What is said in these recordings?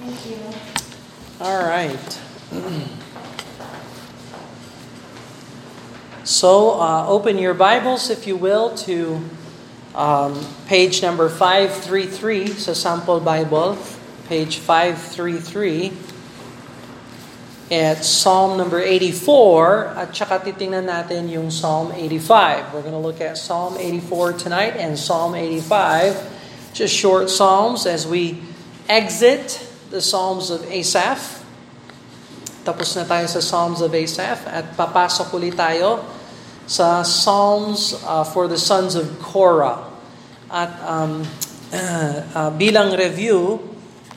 Thank you. All right. So, uh, open your Bibles, if you will, to um, page number 533 sa Sample Bible, page 533. At Psalm number 84, at saka titingnan natin yung Psalm 85. We're going to look at Psalm 84 tonight and Psalm 85. Just short Psalms as we exit the Psalms of Asaph. Tapos na tayo sa Psalms of Asaph at papasok ulit tayo sa Psalms uh, for the sons of Korah. At um, uh, bilang review,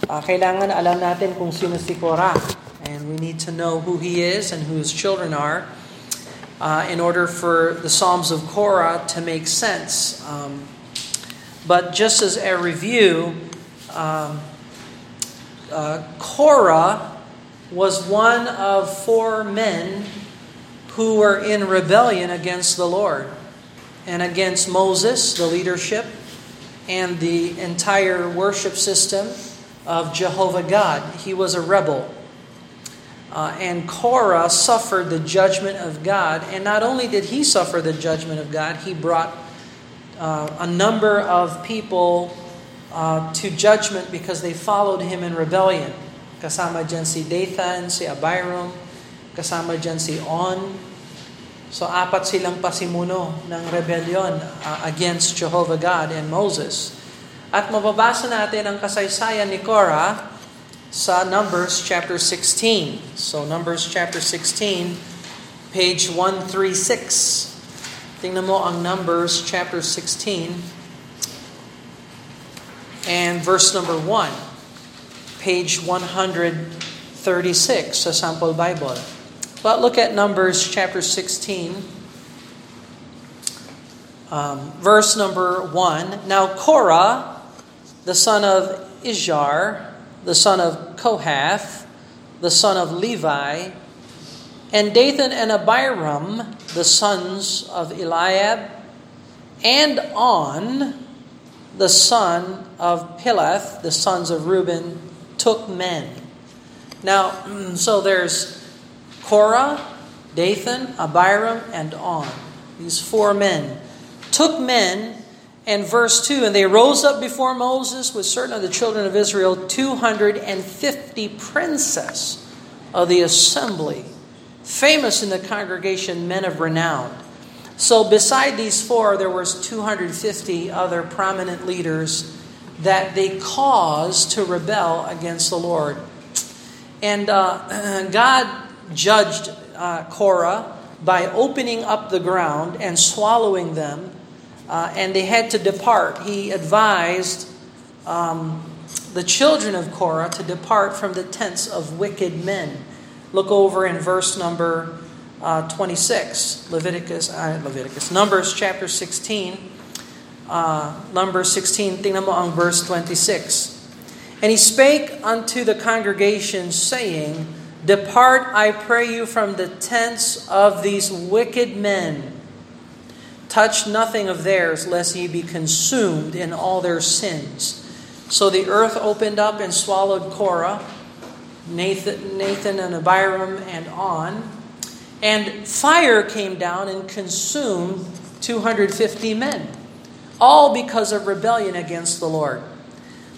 uh, kailangan alam natin kung sino si Korah. And we need to know who he is and who his children are uh, in order for the Psalms of Korah to make sense. Um, but just as a review, um, uh, Korah was one of four men who were in rebellion against the Lord and against Moses, the leadership, and the entire worship system of Jehovah God. He was a rebel. Uh, and Korah suffered the judgment of God. And not only did he suffer the judgment of God, he brought uh, a number of people uh, to judgment because they followed him in rebellion. Kasama dyan si Dathan, si Abiram, kasama dyan si On. So apat silang pasimuno ng rebellion uh, against Jehovah God and Moses. At mababasa natin ang kasaysayan ni Korah sa Numbers chapter 16. So Numbers chapter 16, page 136. Tingnan mo ang Numbers chapter 16 and verse number 1. Page 136 sa Sample Bible. But look at Numbers chapter 16, um, verse number 1. Now Korah, the son of Izhar, the son of Kohath, the son of Levi, and Dathan and Abiram, the sons of Eliab, and On, the son of Pilath, the sons of Reuben, took men. Now, so there's Korah, Dathan, Abiram, and On. These four men took men and verse 2 And they rose up before Moses with certain of the children of Israel, 250 princes of the assembly, famous in the congregation, men of renown. So beside these four, there was 250 other prominent leaders that they caused to rebel against the Lord. And uh, God judged uh, Korah by opening up the ground and swallowing them uh, and they had to depart. He advised um, the children of Korah to depart from the tents of wicked men. Look over in verse number uh, 26, Leviticus, uh, Leviticus, Numbers chapter 16. Uh, Numbers 16, tingnan mo ang verse 26. And he spake unto the congregation, saying, Depart, I pray you, from the tents of these wicked men Touch nothing of theirs, lest ye be consumed in all their sins. So the earth opened up and swallowed Korah, Dathan, Dathan and Abiram, and on. And fire came down and consumed 250 men, all because of rebellion against the Lord.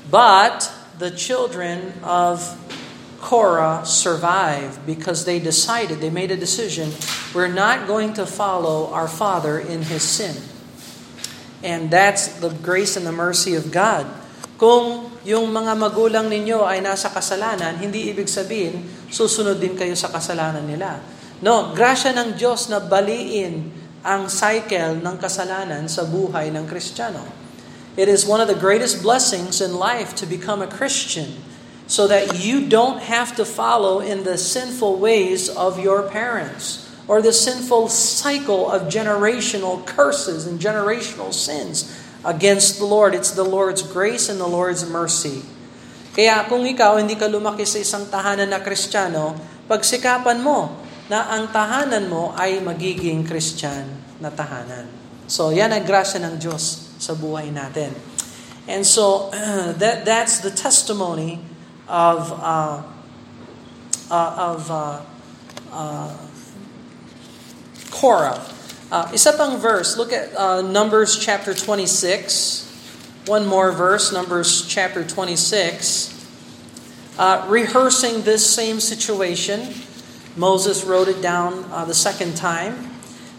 But the children of Korah survived because they decided, they made a decision, we're not going to follow our father in his sin. And that's the grace and the mercy of God. Kung yung mga magulang ninyo ay nasa kasalanan, hindi ibig sabihin, susunod din kayo sa kasalanan nila. No, grasya ng Diyos na baliin ang cycle ng kasalanan sa buhay ng Kristiyano. It is one of the greatest blessings in life to become a Christian so that you don't have to follow in the sinful ways of your parents or the sinful cycle of generational curses and generational sins against the Lord. It's the Lord's grace and the Lord's mercy. Kaya kung ikaw hindi ka lumaki sa isang tahanan na Kristiyano, pagsikapan mo na ang tahanan mo ay magiging Kristyan na tahanan. So yan ang grasya ng Diyos sa buhay natin. And so that that's the testimony of uh, uh, of uh, uh, Korah. Uh, isa pang verse, look at uh, Numbers chapter 26. One more verse, Numbers chapter 26. Uh, rehearsing this same situation, Moses wrote it down uh, the second time.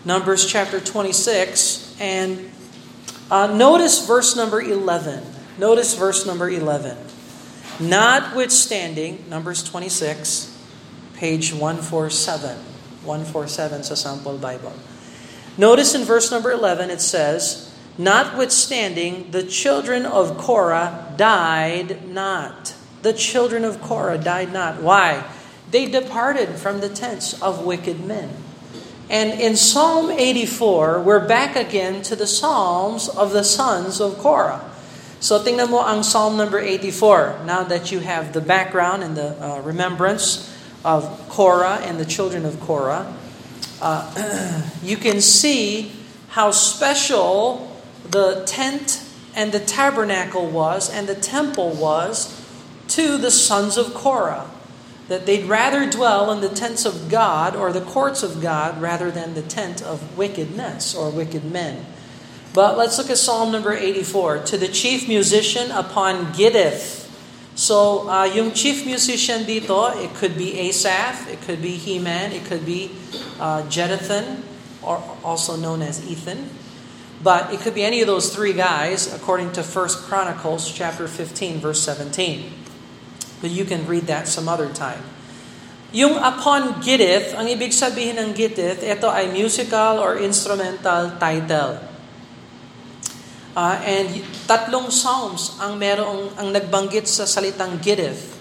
Numbers chapter 26. And uh, notice verse number 11. Notice verse number 11. Notwithstanding, Numbers 26, page 147. 147 sa Sample Bible. Notice in verse number 11 it says, Notwithstanding, the children of Korah died not. The children of Korah died not. Why? They departed from the tents of wicked men. And in Psalm 84, we're back again to the Psalms of the sons of Korah. So tingnan mo ang Psalm number 84. Now that you have the background and the uh, remembrance of Korah and the children of Korah, uh, you can see how special the tent and the tabernacle was and the temple was to the sons of Korah. That they'd rather dwell in the tents of God or the courts of God rather than the tent of wickedness or wicked men. But let's look at Psalm number 84. To the chief musician upon Gittith. So, uh, yung chief musician dito, it could be Asaph, it could be Heman, it could be uh, or also known as Ethan. But it could be any of those three guys, according to 1 Chronicles chapter 15, verse 17. But you can read that some other time. Yung upon Gittith, ang ibig sabihin ng Gittith, ito ay musical or instrumental title. Uh, and tatlong psalms ang merong ang nagbanggit sa salitang Gittith.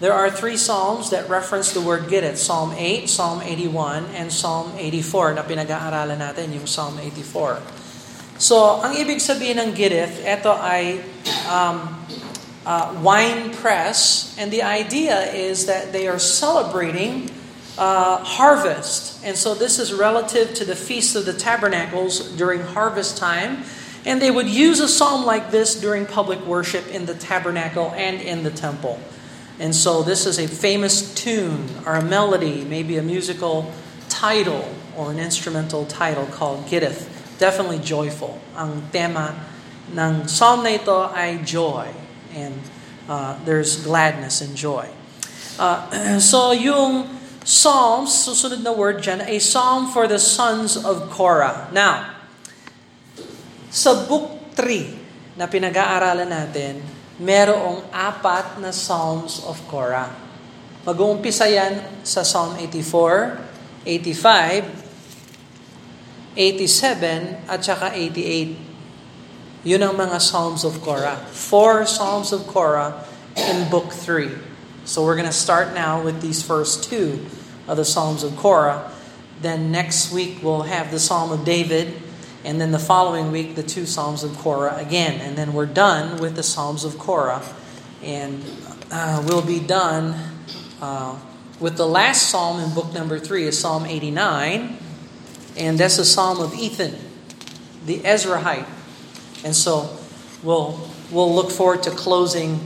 There are three psalms that reference the word Gittith. Psalm 8, Psalm 81, and Psalm 84 na pinag-aaralan natin, yung Psalm 84. So, ang ibig sabihin ng Gittith, ito ay um, uh, wine press, and the idea is that they are celebrating uh, harvest. And so this is relative to the Feast of the Tabernacles during harvest time. And they would use a psalm like this during public worship in the tabernacle and in the temple. And so this is a famous tune or a melody, maybe a musical title or an instrumental title called Gittith. Definitely joyful. Ang tema ng psalm na ito ay joy. And uh, there's gladness and joy. Uh, so yung Psalms, susunod na word dyan, a psalm for the sons of Korah. Now, sa book 3 na pinag-aaralan natin, merong apat na Psalms of Korah. Mag-uumpisa yan sa Psalm 84, 85, 87, at saka 88. Yun ang mga Psalms of Korah. Four Psalms of Korah in book 3. So we're going to start now with these first two of the Psalms of Korah. Then next week we'll have the Psalm of David, and then the following week, the two Psalms of Korah again. And then we're done with the Psalms of Korah. And uh, we'll be done uh, with the last Psalm in book number three, is Psalm 89. And that's a Psalm of Ethan, the Ezrahite. And so we'll, we'll look forward to closing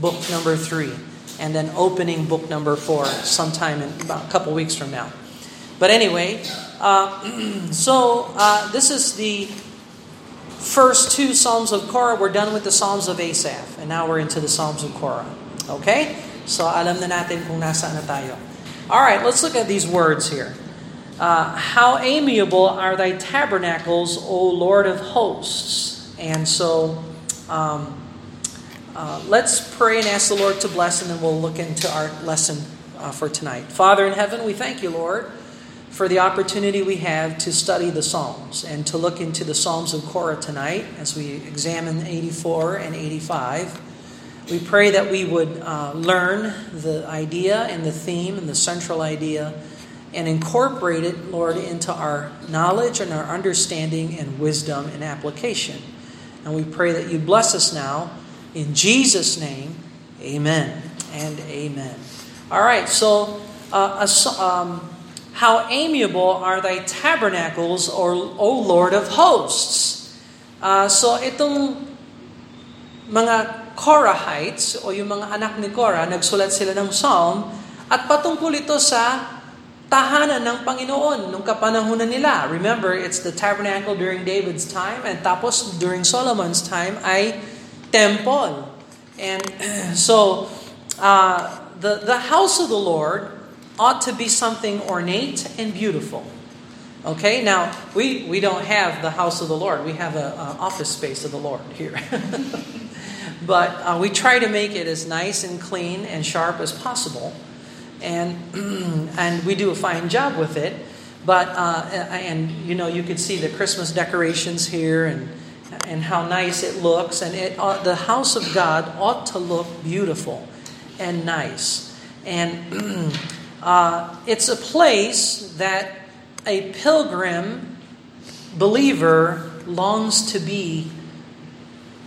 book number three and then opening book number four sometime in about a couple weeks from now. But anyway, uh, so uh, this is the first two Psalms of Korah. We're done with the Psalms of Asaph, and now we're into the Psalms of Korah. Okay? So alam na natin kung nasaan na tayo. All right, let's look at these words here. Uh, How amiable are thy tabernacles, O Lord of hosts. And so um, uh, let's pray and ask the Lord to bless, and then we'll look into our lesson uh, for tonight. Father in heaven, we thank you, Lord for the opportunity we have to study the Psalms and to look into the Psalms of Korah tonight as we examine 84 and 85. We pray that we would uh, learn the idea and the theme and the central idea and incorporate it, Lord, into our knowledge and our understanding and wisdom and application. And we pray that you bless us now. In Jesus' name, amen and amen. All right, so uh, um, how amiable are thy tabernacles, or, O Lord of hosts. Uh, so itong mga Korahites o yung mga anak ni Korah, nagsulat sila ng psalm at patungkol ito sa tahanan ng Panginoon nung kapanahunan nila. Remember, it's the tabernacle during David's time and tapos during Solomon's time ay temple. And so, uh, the, the house of the Lord ought to be something ornate and beautiful. Okay, now we, we don't have the house of the Lord. We have an office space of the Lord here. but uh, we try to make it as nice and clean and sharp as possible and and we do a fine job with it. But uh, and you know you can see the Christmas decorations here and and how nice it looks, and it uh, the house of God ought to look beautiful and nice, and uh, it's a place that a pilgrim believer longs to be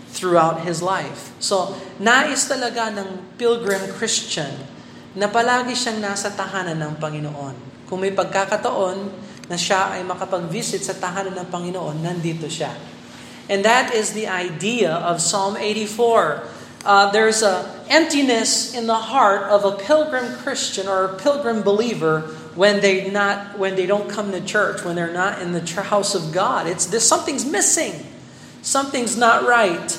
throughout his life. So, nais talaga ng pilgrim Christian na palagi siyang nasa tahanan ng Panginoon. Kung may pagkakataon na siya ay makapag-visit sa tahanan ng Panginoon, nandito siya. And that is the idea of Psalm 84. Uh, there's a emptiness in the heart of a pilgrim Christian or a pilgrim believer when they not when they don't come to church, when they're not in the house of God. It's this something's missing. Something's not right.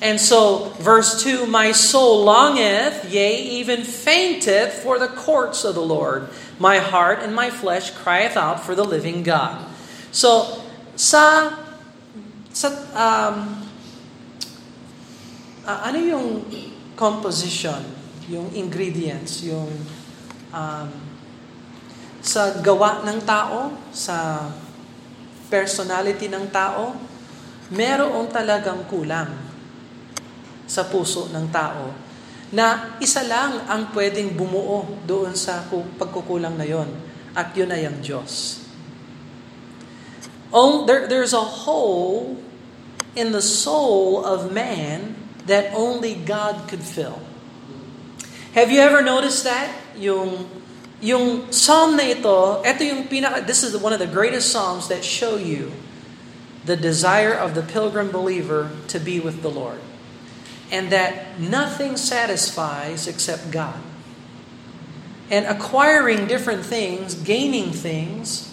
And so, verse 2 My soul longeth, yea, even fainteth for the courts of the Lord. My heart and my flesh crieth out for the living God. So, sa, sa um, uh, ano yung composition, yung ingredients, yung um, sa gawa ng tao, sa personality ng tao, meron talagang kulang sa puso ng tao na isa lang ang pwedeng bumuo doon sa pagkukulang na yon at yun ay ang Diyos. Oh, there, there's a hole in the soul of man that only God could fill. Have you ever noticed that? Yung yung psalm na ito, ito yung pinaka this is one of the greatest psalms that show you the desire of the pilgrim believer to be with the Lord and that nothing satisfies except God. And acquiring different things, gaining things,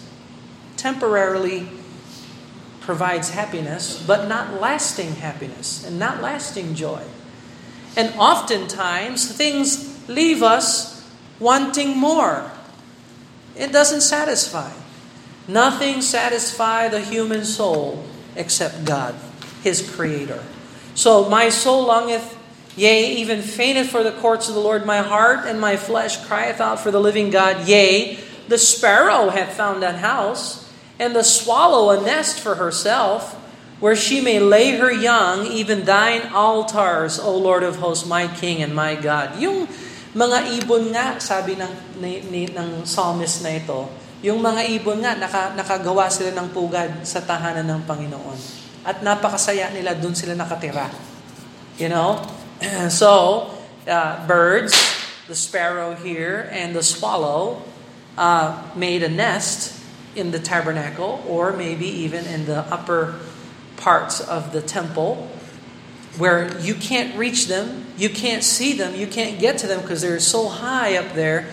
temporarily provides happiness, but not lasting happiness and not lasting joy. And oftentimes, things leave us wanting more. It doesn't satisfy. Nothing satisfies the human soul except God, His Creator. So my soul longeth, yea, even fainteth for the courts of the Lord. My heart and my flesh crieth out for the living God. Yea, the sparrow hath found an house, and the swallow a nest for herself, where she may lay her young, even thine altars, O Lord of hosts, my King and my God. Yung mga ibon nga, sabi ng, ni, ni, ng psalmist na ito, yung mga ibon nga, naka, nakagawa sila ng pugad sa tahanan ng Panginoon. At napakasaya nila dun sila nakatira. You know? So, uh, birds, the sparrow here and the swallow uh, made a nest in the tabernacle or maybe even in the upper parts of the temple where you can't reach them, you can't see them, you can't get to them because they're so high up there.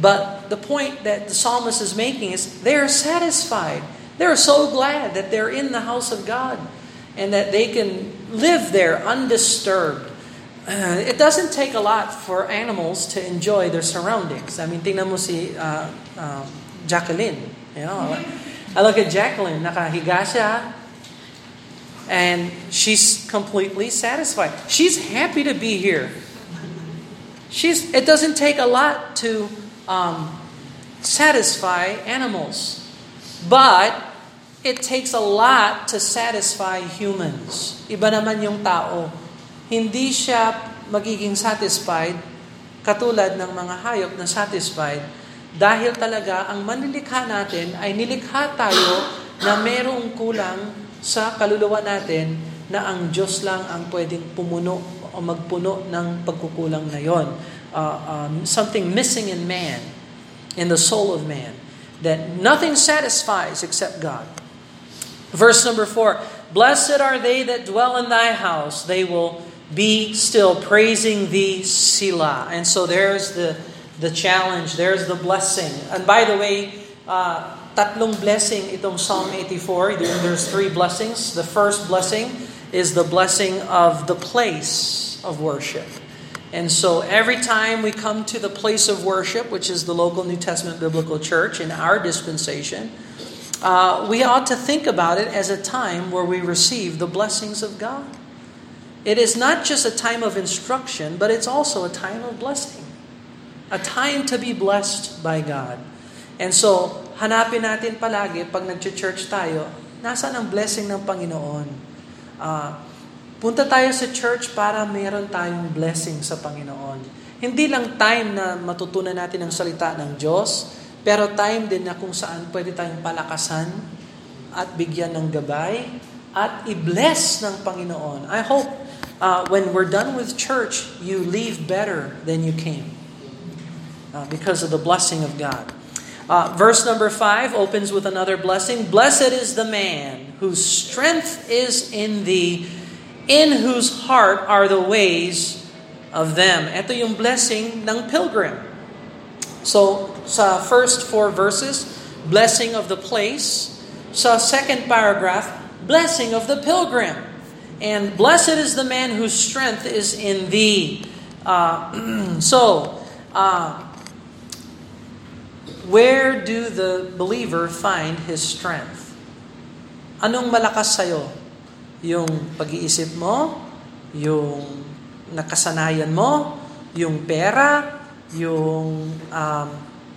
But the point that the psalmist is making is they're satisfied. They're so glad that they're in the house of God and that they can live there undisturbed. Uh, it doesn't take a lot for animals to enjoy their surroundings. I mean, tingnan mo si uh, uh, Jacqueline. You know, I look at Jacqueline, nakahiga siya, and she's completely satisfied. She's happy to be here. She's, it doesn't take a lot to um, satisfy animals. But it takes a lot to satisfy humans. Iba naman yung tao. Hindi siya magiging satisfied katulad ng mga hayop na satisfied dahil talaga ang manilikha natin ay nilikha tayo na merong kulang sa kaluluwa natin na ang Diyos lang ang pwedeng pumuno o magpuno ng pagkukulang na yon. Uh, um, something missing in man, in the soul of man that nothing satisfies except God. Verse number four Blessed are they that dwell in thy house, they will Be still, praising thee, Selah. And so there's the, the challenge, there's the blessing. And by the way, uh, tatlong blessing itong Psalm 84. There's three blessings. The first blessing is the blessing of the place of worship. And so every time we come to the place of worship, which is the local New Testament biblical church in our dispensation, uh, we ought to think about it as a time where we receive the blessings of God. It is not just a time of instruction, but it's also a time of blessing. A time to be blessed by God. And so, hanapin natin palagi pag nag-church tayo, nasaan ang blessing ng Panginoon? Uh, Punta tayo sa church para meron tayong blessing sa Panginoon. Hindi lang time na matutunan natin ang salita ng Diyos, pero time din na kung saan pwede tayong palakasan at bigyan ng gabay at i-bless ng Panginoon. I hope uh, when we're done with church, you leave better than you came uh, because of the blessing of God. Uh, verse number five opens with another blessing. Blessed is the man whose strength is in thee in whose heart are the ways of them. Ito yung blessing ng pilgrim. So, sa first four verses, blessing of the place. Sa second paragraph, blessing of the pilgrim. And blessed is the man whose strength is in thee. Uh, so, uh, where do the believer find his strength? Anong malakas sa'yo? Yung pag-iisip mo, yung nakasanayan mo, yung pera, yung um,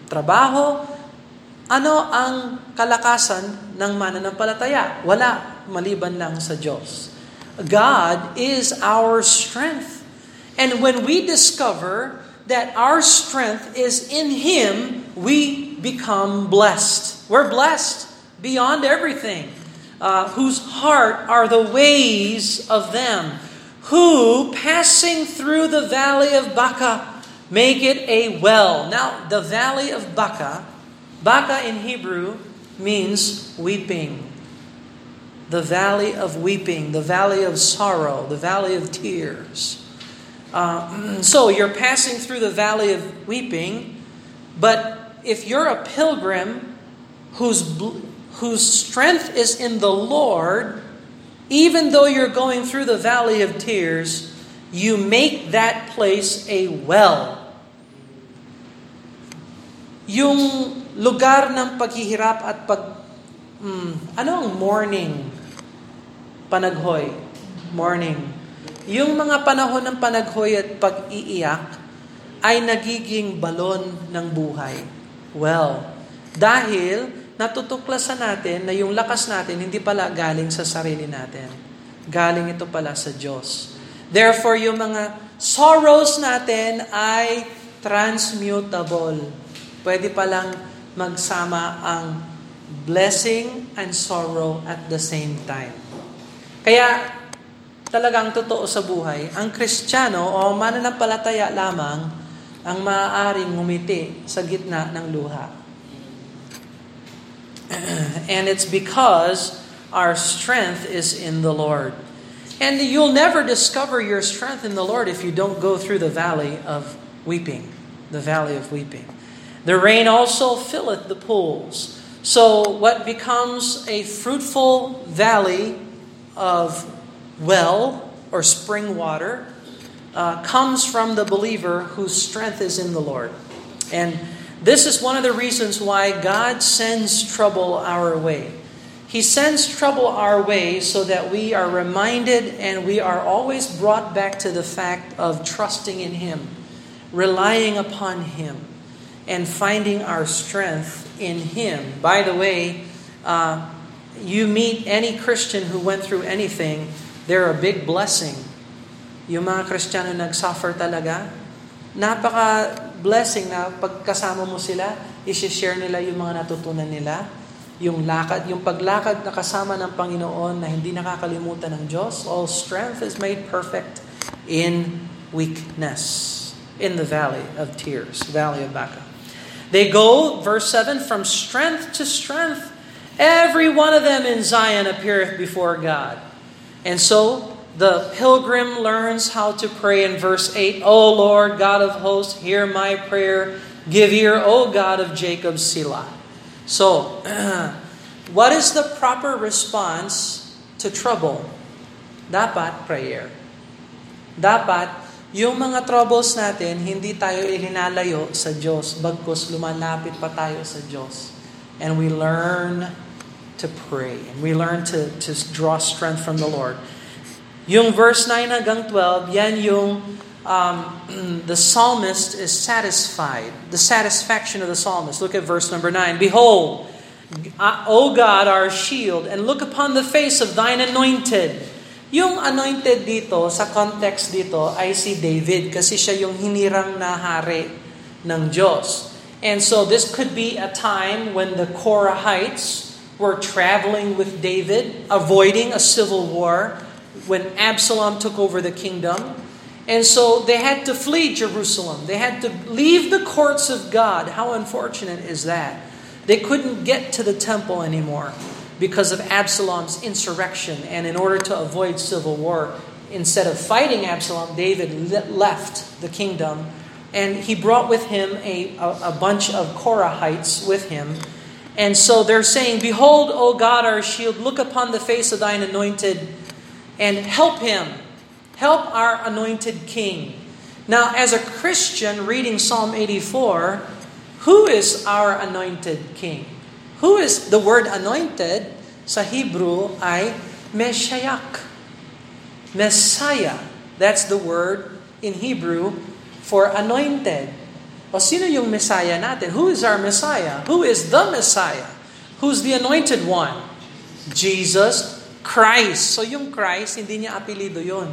trabaho, ano ang kalakasan ng mananampalataya? Wala, maliban lang sa Diyos. God is our strength. And when we discover that our strength is in Him, we become blessed. We're blessed beyond everything uh, whose heart are the ways of them, who, passing through the valley of Baca, make it a well. Now, the valley of Baca, Baca in Hebrew means weeping. The valley of weeping, the valley of sorrow, the valley of tears. Uh, so you're passing through the valley of weeping, but if you're a pilgrim whose whose strength is in the Lord, even though you're going through the valley of tears, you make that place a well. Yung lugar ng paghihirap at pag... Hmm, ano ang morning? Panaghoy. Morning. Yung mga panahon ng panaghoy at pag-iiyak ay nagiging balon ng buhay. Well, dahil natutuklasan natin na yung lakas natin hindi pala galing sa sarili natin. Galing ito pala sa Diyos. Therefore, yung mga sorrows natin ay transmutable. Pwede palang magsama ang blessing and sorrow at the same time. Kaya, talagang totoo sa buhay, ang Kristiyano o mananampalataya lamang ang maaaring ngumiti sa gitna ng luha. and it's because our strength is in the Lord. And you'll never discover your strength in the Lord if you don't go through the valley of weeping, the valley of weeping. The rain also filleth the pools. So, what becomes a fruitful valley of well or spring water uh, comes from the believer whose strength is in the Lord. And this is one of the reasons why God sends trouble our way. He sends trouble our way so that we are reminded and we are always brought back to the fact of trusting in Him, relying upon Him, and finding our strength in Him. By the way, uh, you meet any Christian who went through anything, they're a big blessing. Yung mga Kristiyano nag-suffer talaga, napaka blessing na pagkasama mo sila, i-share nila yung mga natutunan nila, yung lakad, yung paglakad na kasama ng Panginoon na hindi nakakalimutan ng Diyos. All strength is made perfect in weakness. In the valley of tears, valley of Baca. They go, verse 7, from strength to strength. Every one of them in Zion appeareth before God. And so, The pilgrim learns how to pray in verse 8. O Lord, God of hosts, hear my prayer. Give ear, O God of Jacob, Selah. So, what is the proper response to trouble? Dapat prayer. Dapat yung mga troubles natin, hindi tayo ilinalayo sa Diyos, bagkus lumalapit pa tayo sa Diyos. And we learn to pray. And we learn to, to draw strength from the Lord. Yung verse 9 hanggang 12, yan yung um, the psalmist is satisfied. The satisfaction of the psalmist. Look at verse number 9. Behold, O God, our shield, and look upon the face of thine anointed. Yung anointed dito, sa context dito, ay si David kasi siya yung hinirang na hari ng Diyos. And so this could be a time when the Korahites were traveling with David, avoiding a civil war when Absalom took over the kingdom. And so they had to flee Jerusalem. They had to leave the courts of God. How unfortunate is that? They couldn't get to the temple anymore because of Absalom's insurrection. And in order to avoid civil war, instead of fighting Absalom, David left the kingdom. And he brought with him a, a, a bunch of Korahites with him. And so they're saying, Behold, O God, our shield, look upon the face of thine anointed and help him. Help our anointed king. Now, as a Christian reading Psalm 84, who is our anointed king? Who is the word anointed sa Hebrew ay Mashiach. Messiah. That's the word in Hebrew for anointed. O sino yung Messiah natin? Who is our Messiah? Who is the Messiah? Who's the anointed one? Jesus Christ. So yung Christ, hindi niya apelido yon.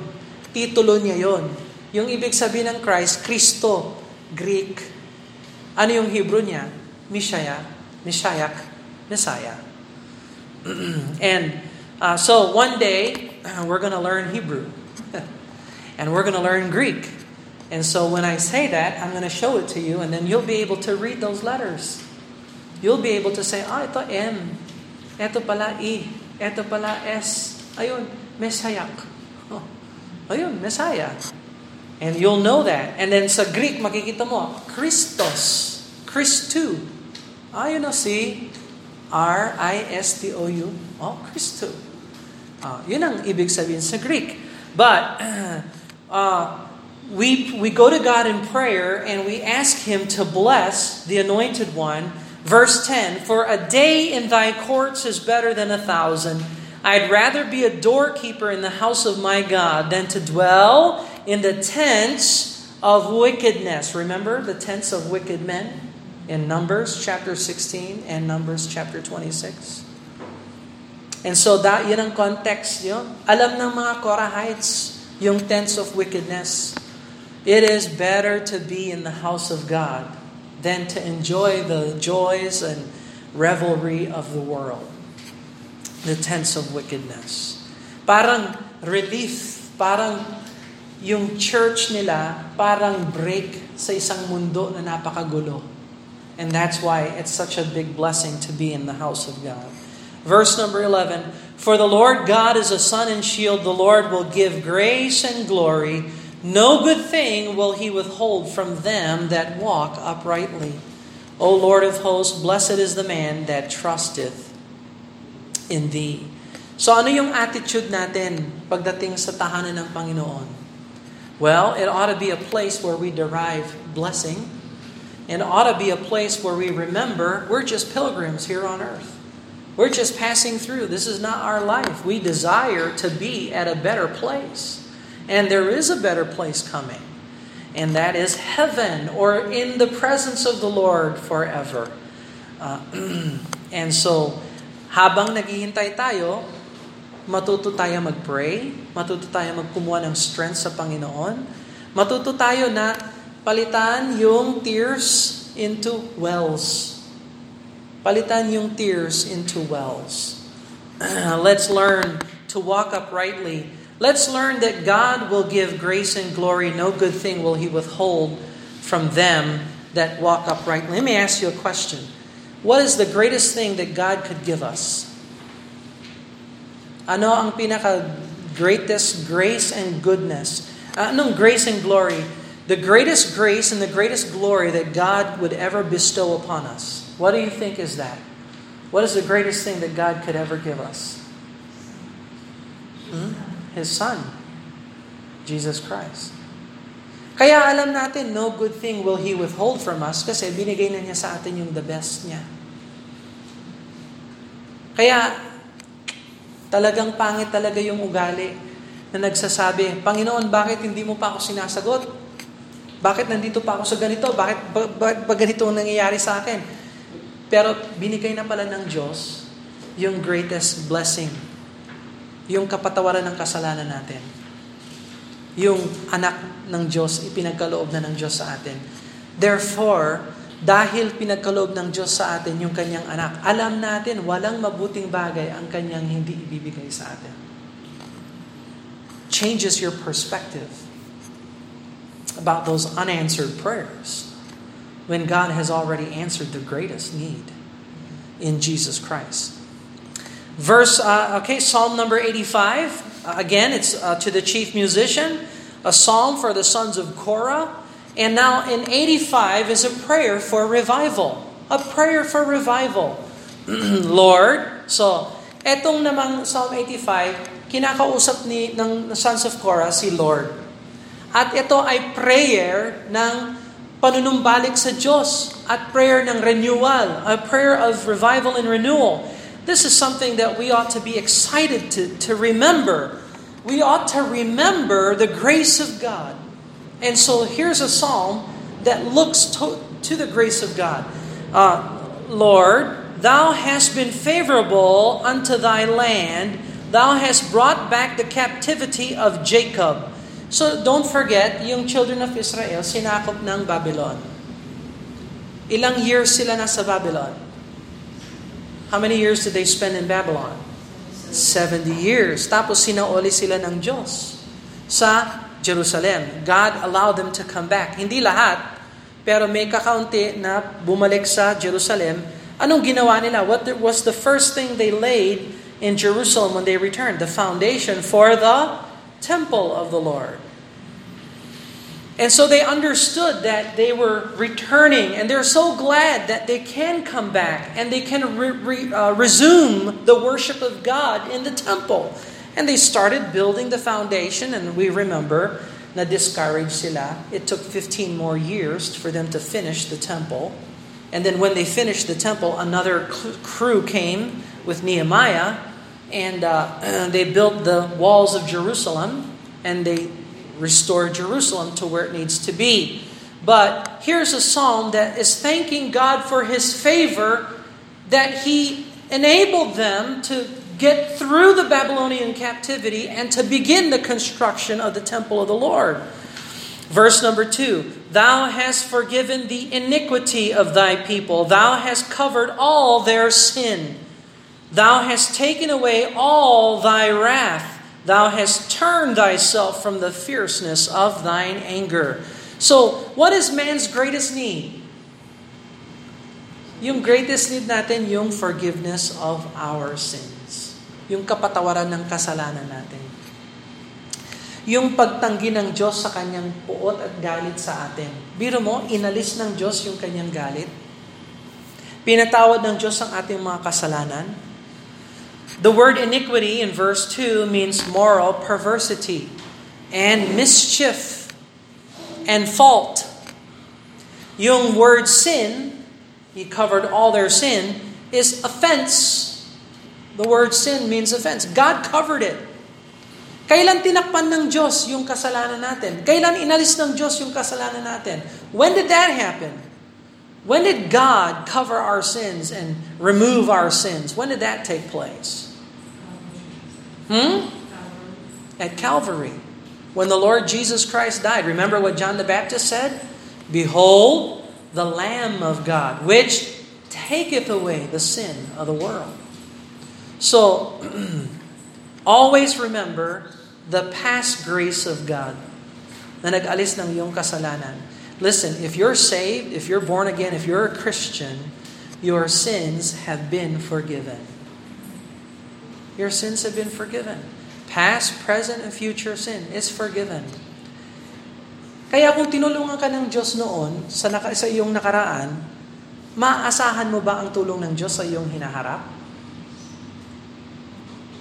Titulo niya yon. Yung ibig sabihin ng Christ, Kristo, Greek. Ano yung Hebrew niya? Messiah, Messiah, Messiah. and uh, so one day, we're going to learn Hebrew. and we're going to learn Greek. And so when I say that, I'm going to show it to you, and then you'll be able to read those letters. You'll be able to say, ah, ito M. Ito pala E. Ito pala S. Ayun, Messiah. Oh, ayun, Messiah. And you'll know that. And then sa Greek, makikita mo, Christos. Christu. Ah, yun o, see? R-I-S-T-O-U. Oh, Christu. Uh, yun ang ibig sabihin sa Greek. But, uh, we, we go to God in prayer and we ask Him to bless the anointed one. Verse 10 For a day in thy courts is better than a thousand. I'd rather be a doorkeeper in the house of my God than to dwell in the tents of wickedness. Remember the tents of wicked men? in Numbers chapter 16 and Numbers chapter 26. And so that yun ang context yun. Alam ng mga Korahites yung tents of wickedness. It is better to be in the house of God than to enjoy the joys and revelry of the world. The tents of wickedness. Parang relief, parang yung church nila parang break sa isang mundo na napakagulo. And that's why it's such a big blessing to be in the house of God. Verse number 11 For the Lord God is a sun and shield, the Lord will give grace and glory. No good thing will he withhold from them that walk uprightly. O Lord of hosts, blessed is the man that trusteth in thee. So ano yung attitude natin pagdating sa tahanan ng Panginoon? Well, it ought to be a place where we derive blessing and ought to be a place where we remember we're just pilgrims here on earth. We're just passing through. This is not our life. We desire to be at a better place. And there is a better place coming. And that is heaven or in the presence of the Lord forever. Uh, and so, habang naghihintay tayo, matuto tayo mag-pray, matuto tayo magkumuha ng strength sa Panginoon, matuto tayo na Palitan yung tears into wells. Palitan yung tears into wells. Let's learn to walk uprightly. Let's learn that God will give grace and glory. No good thing will He withhold from them that walk uprightly. Let me ask you a question. What is the greatest thing that God could give us? Ano ang pinaka greatest grace and goodness. Anong grace and glory? The greatest grace and the greatest glory that God would ever bestow upon us. What do you think is that? What is the greatest thing that God could ever give us? Hmm? His Son, Jesus Christ. Kaya alam natin, no good thing will He withhold from us kasi binigay na niya sa atin yung the best niya. Kaya, talagang pangit talaga yung ugali na nagsasabi, Panginoon, bakit hindi mo pa ako sinasagot? Bakit nandito pa ako sa ganito? Bakit ba, ba, ba ganito ang nangyayari sa akin? Pero binigay na pala ng Diyos yung greatest blessing. Yung kapatawaran ng kasalanan natin. Yung anak ng Diyos, ipinagkaloob na ng Diyos sa atin. Therefore, dahil pinagkaloob ng Diyos sa atin yung kanyang anak, alam natin walang mabuting bagay ang kanyang hindi ibibigay sa atin. Changes your perspective about those unanswered prayers when God has already answered the greatest need in Jesus Christ. Verse, uh, okay, Psalm number 85. Uh, again, it's uh, to the chief musician, a psalm for the sons of Korah. And now in 85 is a prayer for revival. A prayer for revival. Lord, so, etong namang Psalm 85, kinakausap ni ng sons of Korah si Lord. At ito ay prayer ng panunumbalik sa Diyos at prayer ng renewal, a prayer of revival and renewal. This is something that we ought to be excited to, to remember. We ought to remember the grace of God and so here's a psalm that looks to, to the grace of God. Uh, Lord, thou hast been favorable unto thy land, thou hast brought back the captivity of Jacob. So don't forget, yung children of Israel, sinakop ng Babylon. Ilang years sila nasa Babylon? How many years did they spend in Babylon? 70 years. Tapos sinauli sila ng Diyos sa Jerusalem. God allowed them to come back. Hindi lahat, pero may kakaunti na bumalik sa Jerusalem. Anong ginawa nila? What was the first thing they laid in Jerusalem when they returned? The foundation for the temple of the Lord. And so they understood that they were returning, and they're so glad that they can come back and they can re- re- uh, resume the worship of God in the temple. And they started building the foundation, and we remember na discouraged sila. It took 15 more years for them to finish the temple. And then when they finished the temple, another crew came with Nehemiah, and uh, they built the walls of Jerusalem, and they restored Jerusalem to where it needs to be. But here's a psalm that is thanking God for his favor that he enabled them to get through the Babylonian captivity and to begin the construction of the temple of the Lord. Verse number two Thou hast forgiven the iniquity of thy people, thou hast covered all their sin. Thou hast taken away all thy wrath, thou hast turned thyself from the fierceness of thine anger. So, what is man's greatest need? Yung greatest need natin, yung forgiveness of our sin yung kapatawaran ng kasalanan natin. Yung pagtanggi ng Diyos sa kanyang puot at galit sa atin. Biro mo, inalis ng Diyos yung kanyang galit. Pinatawad ng Diyos ang ating mga kasalanan. The word iniquity in verse 2 means moral perversity and mischief and fault. Yung word sin, he covered all their sin, is offense The word sin means offense. God covered it. Kailan tinakpan ng Diyos yung kasalanan natin? Kailan inalis ng Diyos yung kasalanan natin? When did that happen? When did God cover our sins and remove our sins? When did that take place? Hmm? At Calvary. When the Lord Jesus Christ died. Remember what John the Baptist said? Behold, the Lamb of God, which taketh away the sin of the world. So, always remember the past grace of God na nag-alis ng iyong kasalanan. Listen, if you're saved, if you're born again, if you're a Christian, your sins have been forgiven. Your sins have been forgiven. Past, present, and future sin is forgiven. Kaya kung tinulungan ka ng Diyos noon sa, naka, sa iyong nakaraan, maaasahan mo ba ang tulong ng Diyos sa iyong hinaharap?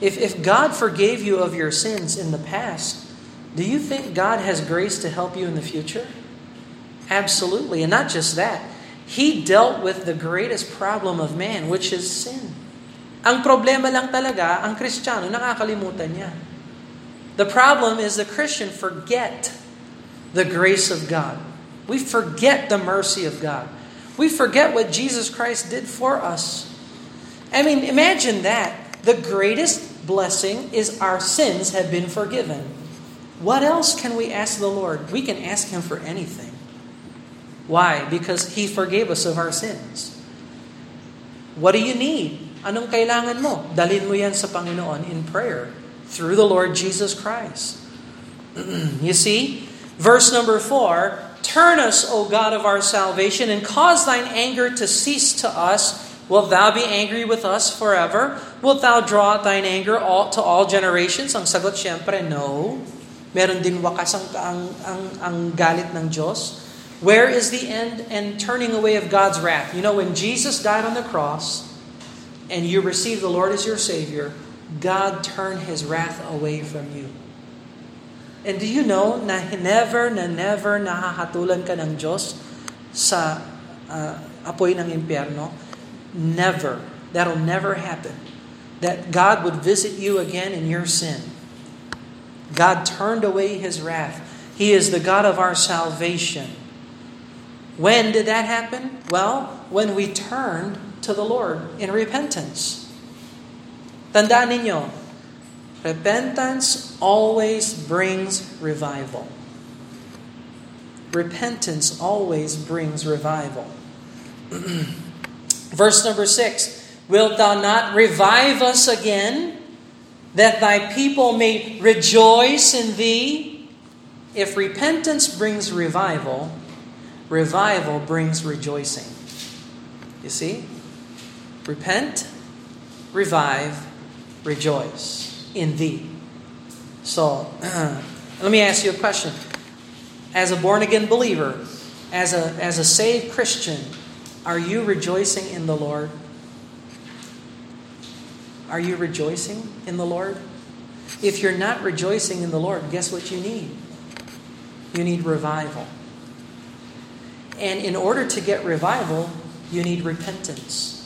If, if God forgave you of your sins in the past, do you think God has grace to help you in the future? Absolutely. And not just that, He dealt with the greatest problem of man, which is sin. Ang problema lang talaga, ang Kristiyano, nakakalimutan niya. The problem is the Christian forget the grace of God. We forget the mercy of God. We forget what Jesus Christ did for us. I mean, imagine that. The greatest blessing is our sins have been forgiven. What else can we ask the Lord? We can ask Him for anything. Why? Because He forgave us of our sins. What do you need? Anong kailangan mo? Dalin mo yan sa Panginoon in prayer through the Lord Jesus Christ. you see, verse number 4, Turn us, O God of our salvation, and cause thine anger to cease to us. Wilt thou be angry with us forever? Wilt thou draw thine anger all, to all generations? Ang sagot siyempre, no. Meron din wakas ang, ang, ang, ang galit ng Diyos. Where is the end and turning away of God's wrath? You know, when Jesus died on the cross, and you receive the Lord as your Savior, God turned His wrath away from you. And do you know na never na never nakakatulan ka ng Diyos sa uh, apoy ng impyerno? Never. That'll never happen. That God would visit you again in your sin. God turned away His wrath. He is the God of our salvation. When did that happen? Well, when we turned to the Lord in repentance. Tandaan ninyo, repentance always brings revival. Repentance always brings revival. Verse number six Wilt thou not revive us again, that thy people may rejoice in thee? If repentance brings revival, revival brings rejoicing. You see? Repent, revive, rejoice in thee. So, let me ask you a question. As a born again believer, as a, as a saved Christian, are you rejoicing in the Lord? Are you rejoicing in the Lord? If you're not rejoicing in the Lord, guess what you need? You need revival. And in order to get revival, you need repentance.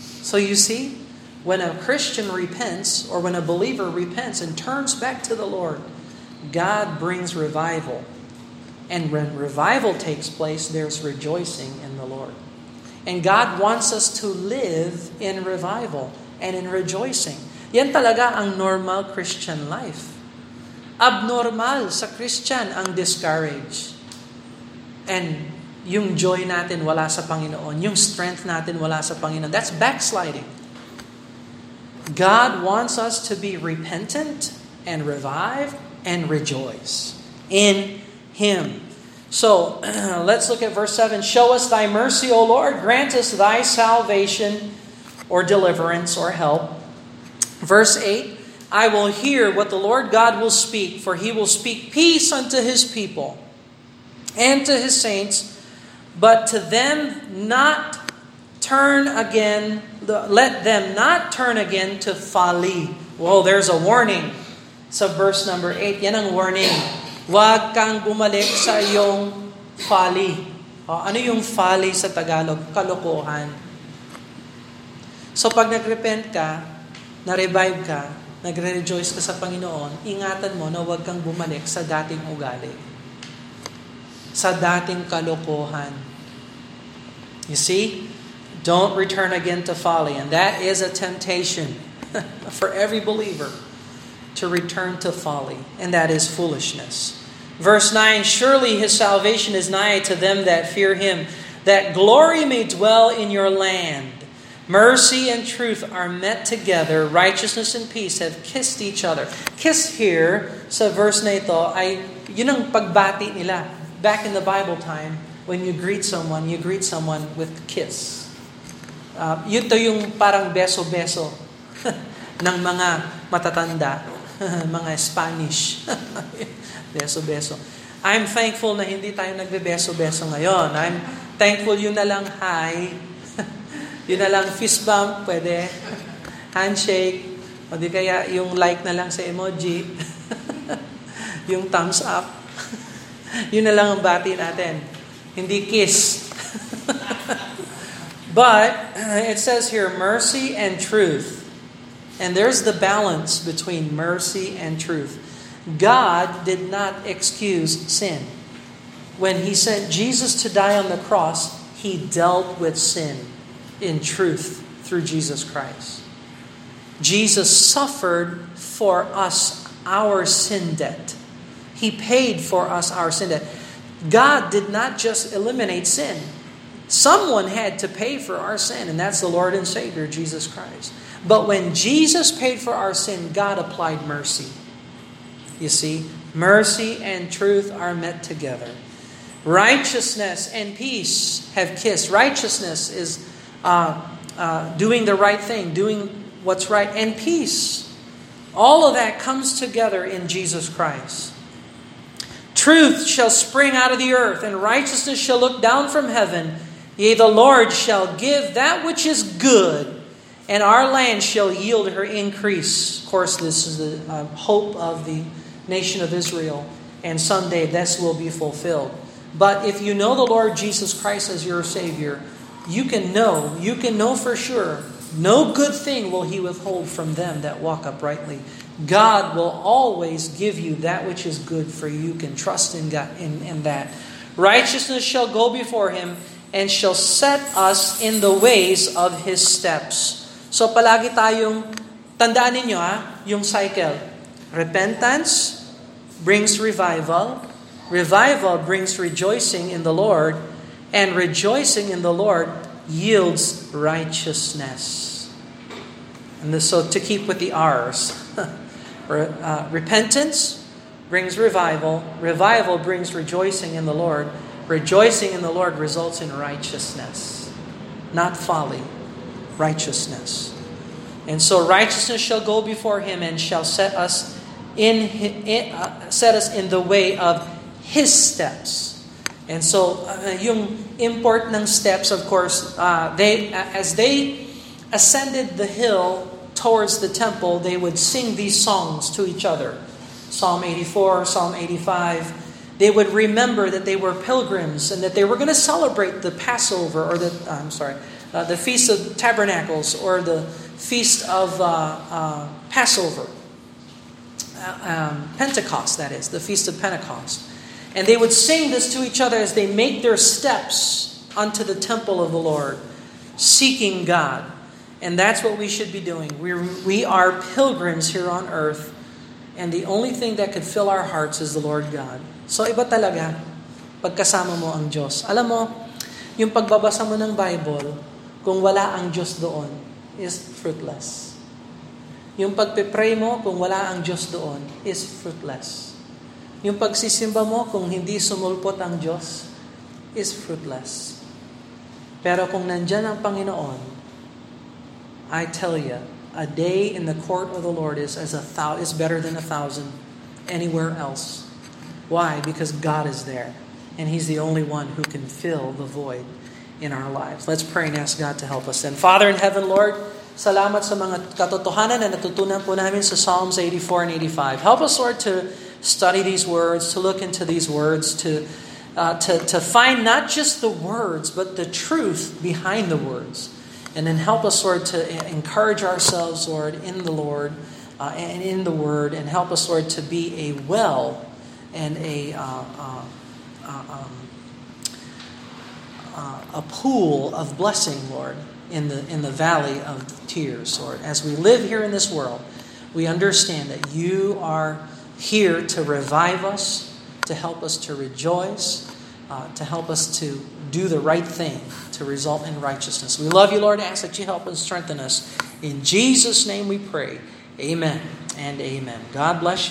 So you see, when a Christian repents or when a believer repents and turns back to the Lord, God brings revival. And when revival takes place, there's rejoicing in the Lord. And God wants us to live in revival and in rejoicing. Yan talaga ang normal Christian life. Abnormal sa Christian ang discouraged. And yung joy natin wala sa Panginoon, yung strength natin wala sa Panginoon. That's backsliding. God wants us to be repentant and revive and rejoice in Him. So let's look at verse 7. Show us thy mercy, O Lord. Grant us thy salvation or deliverance or help. Verse 8 I will hear what the Lord God will speak, for he will speak peace unto his people and to his saints but to them not turn again, let them not turn again to folly. Well, there's a warning sa verse number 8. Yan ang warning. Huwag kang bumalik sa iyong folly. O, ano yung folly sa Tagalog? Kalokohan. So pag nag-repent ka, na-revive ka, nagre-rejoice ka sa Panginoon, ingatan mo na huwag kang bumalik sa dating ugali. Sa dating kalokohan. You see? Don't return again to folly. And that is a temptation for every believer to return to folly. And that is foolishness. Verse 9 Surely his salvation is nigh to them that fear him, that glory may dwell in your land. Mercy and truth are met together. Righteousness and peace have kissed each other. Kiss here, sa verse na ito, ay yun ang pagbati nila. Back in the Bible time, when you greet someone, you greet someone with kiss. Uh, yun to yung parang beso-beso ng mga matatanda. mga Spanish. beso-beso. I'm thankful na hindi tayo nagbe-beso-beso ngayon. I'm thankful yun na lang hi. yun na lang fist bump, pwede. Handshake. O di kaya yung like na lang sa emoji. yung thumbs up. yun na lang ang bati natin. Hindi kiss. but uh, it says here, mercy and truth. And there's the balance between mercy and truth. God did not excuse sin. When He sent Jesus to die on the cross, He dealt with sin in truth through Jesus Christ. Jesus suffered for us our sin debt. He paid for us our sin debt. God did not just eliminate sin. Someone had to pay for our sin, and that's the Lord and Savior, Jesus Christ. But when Jesus paid for our sin, God applied mercy. You see, mercy and truth are met together. Righteousness and peace have kissed. Righteousness is uh, uh, doing the right thing, doing what's right, and peace. All of that comes together in Jesus Christ. Truth shall spring out of the earth, and righteousness shall look down from heaven. Yea, the Lord shall give that which is good, and our land shall yield her increase. Of course, this is the uh, hope of the nation of Israel, and someday this will be fulfilled. But if you know the Lord Jesus Christ as your Savior, you can know, you can know for sure, no good thing will He withhold from them that walk uprightly. God will always give you that which is good for you. Can trust in God in, in that. Righteousness shall go before Him and shall set us in the ways of His steps. So palagi tayong, tandaan ninyo ha, yung cycle. Repentance, brings revival. Revival brings rejoicing in the Lord. And rejoicing in the Lord yields righteousness. And this, so to keep with the R's, uh, repentance brings revival. Revival brings rejoicing in the Lord. Rejoicing in the Lord results in righteousness, not folly, righteousness. And so righteousness shall go before him and shall set us in, in uh, set us in the way of His steps. And so, uh, yung import ng steps, of course, uh, they uh, as they ascended the hill towards the temple, they would sing these songs to each other. Psalm 84, Psalm 85. They would remember that they were pilgrims and that they were going to celebrate the Passover or the I'm sorry, uh, the Feast of Tabernacles or the Feast of uh, Passover. Uh, um, Pentecost, that is, the Feast of Pentecost. And they would sing this to each other as they make their steps unto the temple of the Lord, seeking God. And that's what we should be doing. We're, we are pilgrims here on earth, and the only thing that could fill our hearts is the Lord God. So iba talaga, pagkasama mo ang Diyos. Alam mo, yung pagbabasa mo ng Bible, kung wala ang Diyos doon, is fruitless. Yung pagpe-pray mo kung wala ang Diyos doon is fruitless. Yung pagsisimba mo kung hindi sumulpot ang Diyos is fruitless. Pero kung nandyan ang Panginoon, I tell you, a day in the court of the Lord is as a thou is better than a thousand anywhere else. Why? Because God is there, and He's the only one who can fill the void in our lives. Let's pray and ask God to help us. Then, Father in heaven, Lord. Salamat sa mga katotohanan na natutunan po namin sa Psalms 84 and 85. Help us, Lord, to study these words, to look into these words, to, uh, to, to find not just the words, but the truth behind the words. And then help us, Lord, to encourage ourselves, Lord, in the Lord uh, and in the Word, and help us, Lord, to be a well and a uh, uh, uh um, uh, a pool of blessing, Lord, in the in the valley of tears, Lord. As we live here in this world, we understand that you are here to revive us, to help us to rejoice, uh, to help us to do the right thing, to result in righteousness. We love you, Lord. Ask that you help and strengthen us. In Jesus' name we pray. Amen and amen. God bless you.